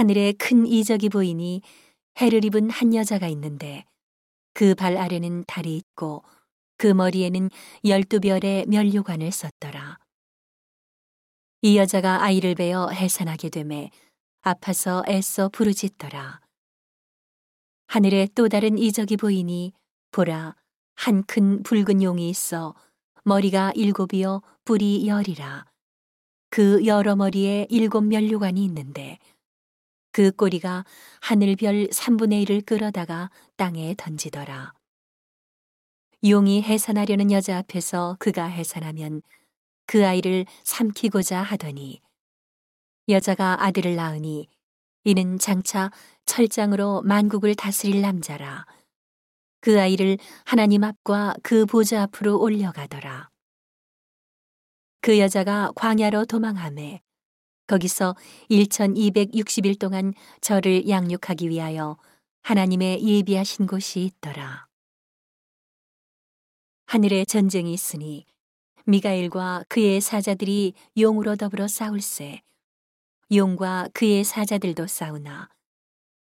하늘에 큰 이적이 보이니 해를 입은 한 여자가 있는데 그 발 아래는 달이 있고 그 머리에는 열두 별의 면류관을 썼더라. 이 여자가 아이를 베어 해산하게 되매 아파서 애써 부르짖더라. 하늘에 또 다른 이적이 보이니 보라 한 큰 붉은 용이 있어 머리가 일곱이요 뿔이 열이라. 그 여러 머리에 일곱 면류관이 있는데 그 꼬리가 하늘별 3분의 1을 끌어다가 땅에 던지더라. 용이 해산하려는 여자 앞에서 그가 해산하면 그 아이를 삼키고자 하더니 여자가 아들을 낳으니 이는 장차 철장으로 만국을 다스릴 남자라. 그 아이를 하나님 앞과 그 보좌 앞으로 올려가더라. 그 여자가 광야로 도망함에 거기서 1260일 동안 저를 양육하기 위하여 하나님의 예비하신 곳이 있더라. 하늘에 전쟁이 있으니 미가엘과 그의 사자들이 용으로 더불어 싸울세 용과 그의 사자들도 싸우나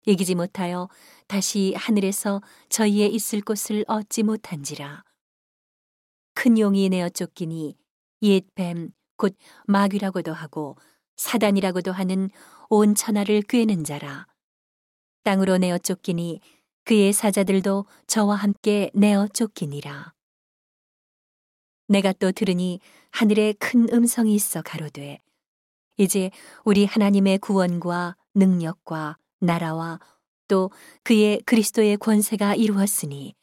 이기지 못하여 다시 하늘에서 저희의 있을 곳을 얻지 못한지라 큰 용이 내어 쫓기니 옛뱀 곧 마귀라고도 하고 사단이라고도 하는 온 천하를 꿰는 자라. 땅으로 내어 쫓기니 그의 사자들도 저와 함께 내어 쫓기니라. 내가 또 들으니 하늘에 큰 음성이 있어 가로되 이제 우리 하나님의 구원과 능력과 나라와 또 그의 그리스도의 권세가 이루었으니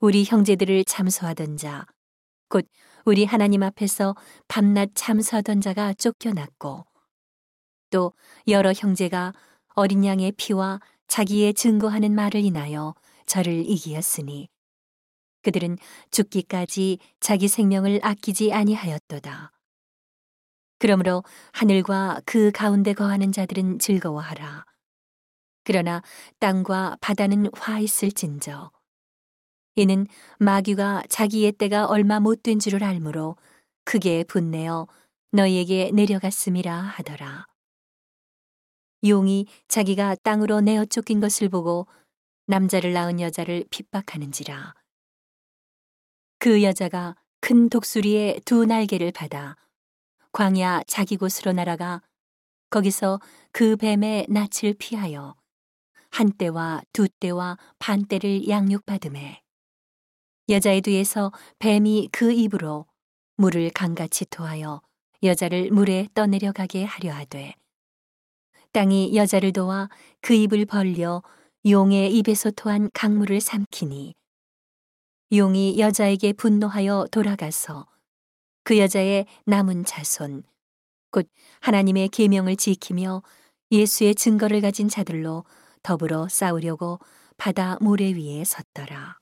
우리 형제들을 참소하던 자, 곧 우리 하나님 앞에서 밤낮 참소하던 자가 쫓겨났고 또 여러 형제가 어린 양의 피와 자기의 증거하는 말을 인하여 저를 이기었으니 그들은 죽기까지 자기 생명을 아끼지 아니하였도다. 그러므로 하늘과 그 가운데 거하는 자들은 즐거워하라. 그러나 땅과 바다는 화 있을진저. 이는 마귀가 자기의 때가 얼마 못 된 줄을 알므로 크게 분내어 너희에게 내려갔음이라 하더라. 용이 자기가 땅으로 내어 쫓긴 것을 보고 남자를 낳은 여자를 핍박하는지라. 그 여자가 큰 독수리의 두 날개를 받아 광야 자기 곳으로 날아가 거기서 그 뱀의 낯을 피하여 한 때와 두 때와 반 때를 양육받음에 여자의 뒤에서 뱀이 그 입으로 물을 강같이 토하여 여자를 물에 떠내려가게 하려 하되 땅이 여자를 도와 그 입을 벌려 용의 입에서 토한 강물을 삼키니 용이 여자에게 분노하여 돌아가서 그 여자의 남은 자손 곧 하나님의 계명을 지키며 예수의 증거를 가진 자들로 더불어 싸우려고 바다 모래 위에 섰더라.